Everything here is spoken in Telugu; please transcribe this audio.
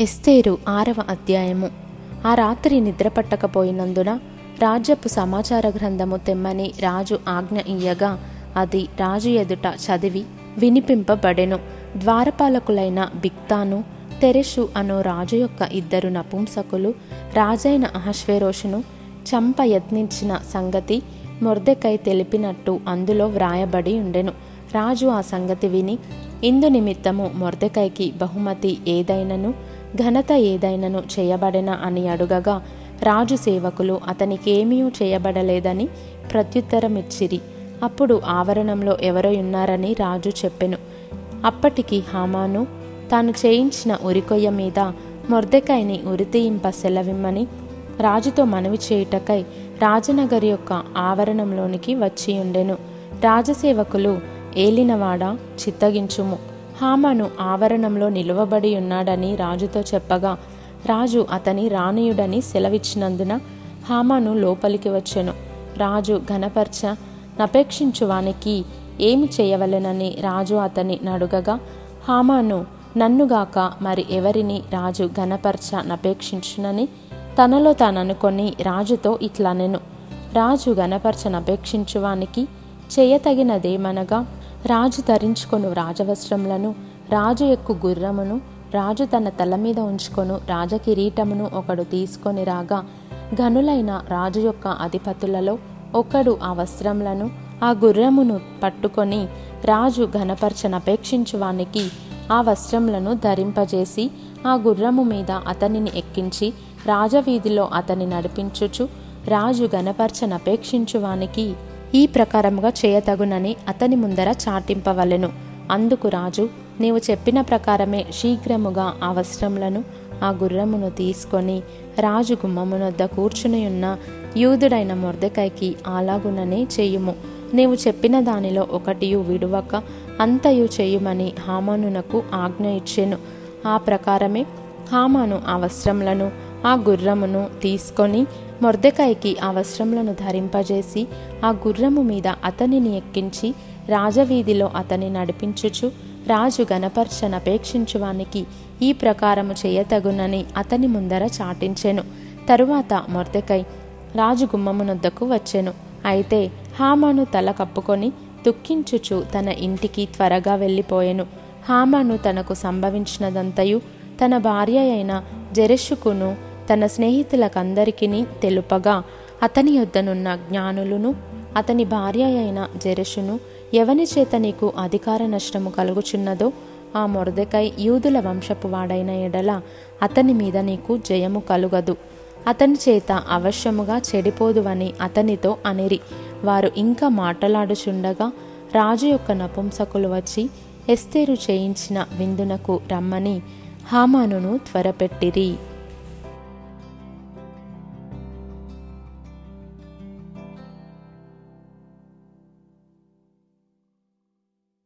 ఎస్తేరు ఆరవ అధ్యాయము. ఆ రాత్రి నిద్రపట్టకపోయినందున రాజ్యపు సమాచార గ్రంథము తెమ్మని రాజు ఆజ్ఞ ఇయ్యగా అది రాజు ఎదుట చదివి వినిపింపబడెను. ద్వారపాలకులైన బిక్తాను తెరెషు అను రాజు యొక్క ఇద్దరు నపుంసకులు రాజైన అహశ్వేరోషును చంప యత్నించిన సంగతి మొర్దెకై తెలిపినట్టు అందులో వ్రాయబడి ఉండెను. రాజు ఆ సంగతి విని ఇందు నిమిత్తము మొర్దెకైకి బహుమతి ఏదైనను ఘనత ఏదైనను చేయబడిన అని అడుగగా రాజు సేవకులు అతనికేమీ చేయబడలేదని ప్రత్యుత్తరమిచ్చిరి. అప్పుడు ఆవరణంలో ఎవరో ఉన్నారని రాజు చెప్పెను. అప్పటికి హామాను తాను చేయించిన ఉరికొయ్య మీద మొర్దెకాయని ఉరితీయింప సెలవిమ్మని రాజుతో మనవి చేయుటకై రాజనగరి యొక్క ఆవరణంలోనికి వచ్చి ఉండెను రాజసేవకులు ఏలినవాడ చిత్తగించుము. హామాను ఆవరణంలో నిలువబడి ఉన్నాడని రాజుతో చెప్పగా రాజు అతని రానీయుడని సెలవిచ్చినందున హామాను లోపలికి వచ్చెను. రాజు ఘనపర్చ నపేక్షించువానికి ఏమి చేయవలెనని రాజు అతని నడుగగా హామాను నన్నుగాక మరి ఎవరిని రాజు ఘనపర్చ నపేక్షించునని? తనలో తాననుకొని రాజుతో ఇట్లనెను. రాజు గణపర్చ నపేక్షించువానికి చేయతగినదేమనగా రాజు ధరించుకొను రాజవస్త్రములను రాజు ఎక్కు గుర్రమును రాజు తన తల మీద ఉంచుకొను రాజకిరీటమును ఒకడు తీసుకొని రాగా ఘనులైన రాజు యొక్క అధిపతులలో ఒకడు ఆ వస్త్రములను ఆ గుర్రమును పట్టుకొని రాజు ఘనపరచనపేక్షించువానికి ఆ వస్త్రములను ధరింపజేసి ఆ గుర్రము మీద అతనిని ఎక్కించి రాజవీధిలో అతని నడిపించుచు రాజు గణపరచనపేక్షించువానికి ఈ ప్రకారముగా చేయతగునని అతని ముందర చాటింపవలెను. అందుకు రాజు నీవు చెప్పిన ప్రకారమే శీఘ్రముగా ఆ వస్త్రములను ఆ గుర్రమును తీసుకొని రాజు గుమ్మమునొద్ద కూర్చుని ఉన్న యూదుడైన మొర్దెకైకి అలాగుననే చేయుము. నీవు చెప్పిన దానిలో ఒకటియు విడువక అంతయు చేయుమని హామానునకు ఆజ్ఞ ఇచ్చెను. ఆ ప్రకారమే హామాను ఆ వస్త్రములను ఆ గుర్రమును తీసుకొని మొర్దెకాయకి ఆ వస్త్రములను ధరింపజేసి ఆ గుర్రము మీద అతనిని ఎక్కించి రాజవీధిలో అతని నడిపించుచు రాజు గణపర్చనపేక్షించువానికి ఈ ప్రకారము చేయతగునని అతని ముందర చాటించెను. తరువాత మొర్దెకై రాజు గుమ్మమునొద్దకు వచ్చెను. అయితే హామాను తల కప్పుకొని దుఃఖించుచు తన ఇంటికి త్వరగా వెళ్ళిపోయెను. హామాను తనకు సంభవించినదంతయు తన భార్య అయిన జెరెషుకును తన స్నేహితులకందరికీ తెలుపగా అతని యొద్దనున్న జ్ఞానులను అతని భార్య అయిన జెరషును ఎవని చేత నీకు అధికార నష్టము కలుగుచున్నదో ఆ మొరదకై యూదుల వంశపు వాడైన ఎడల అతని మీద నీకు జయము కలుగదు. అతని చేత అవశ్యముగా చెడిపోదువని అతనితో అనిరి. వారు ఇంకా మాటలాడుచుండగా రాజు యొక్క నపుంసకులు వచ్చి ఎస్తేరు చేయించిన విందునకు రమ్మని హామానును త్వరపెట్టిరి.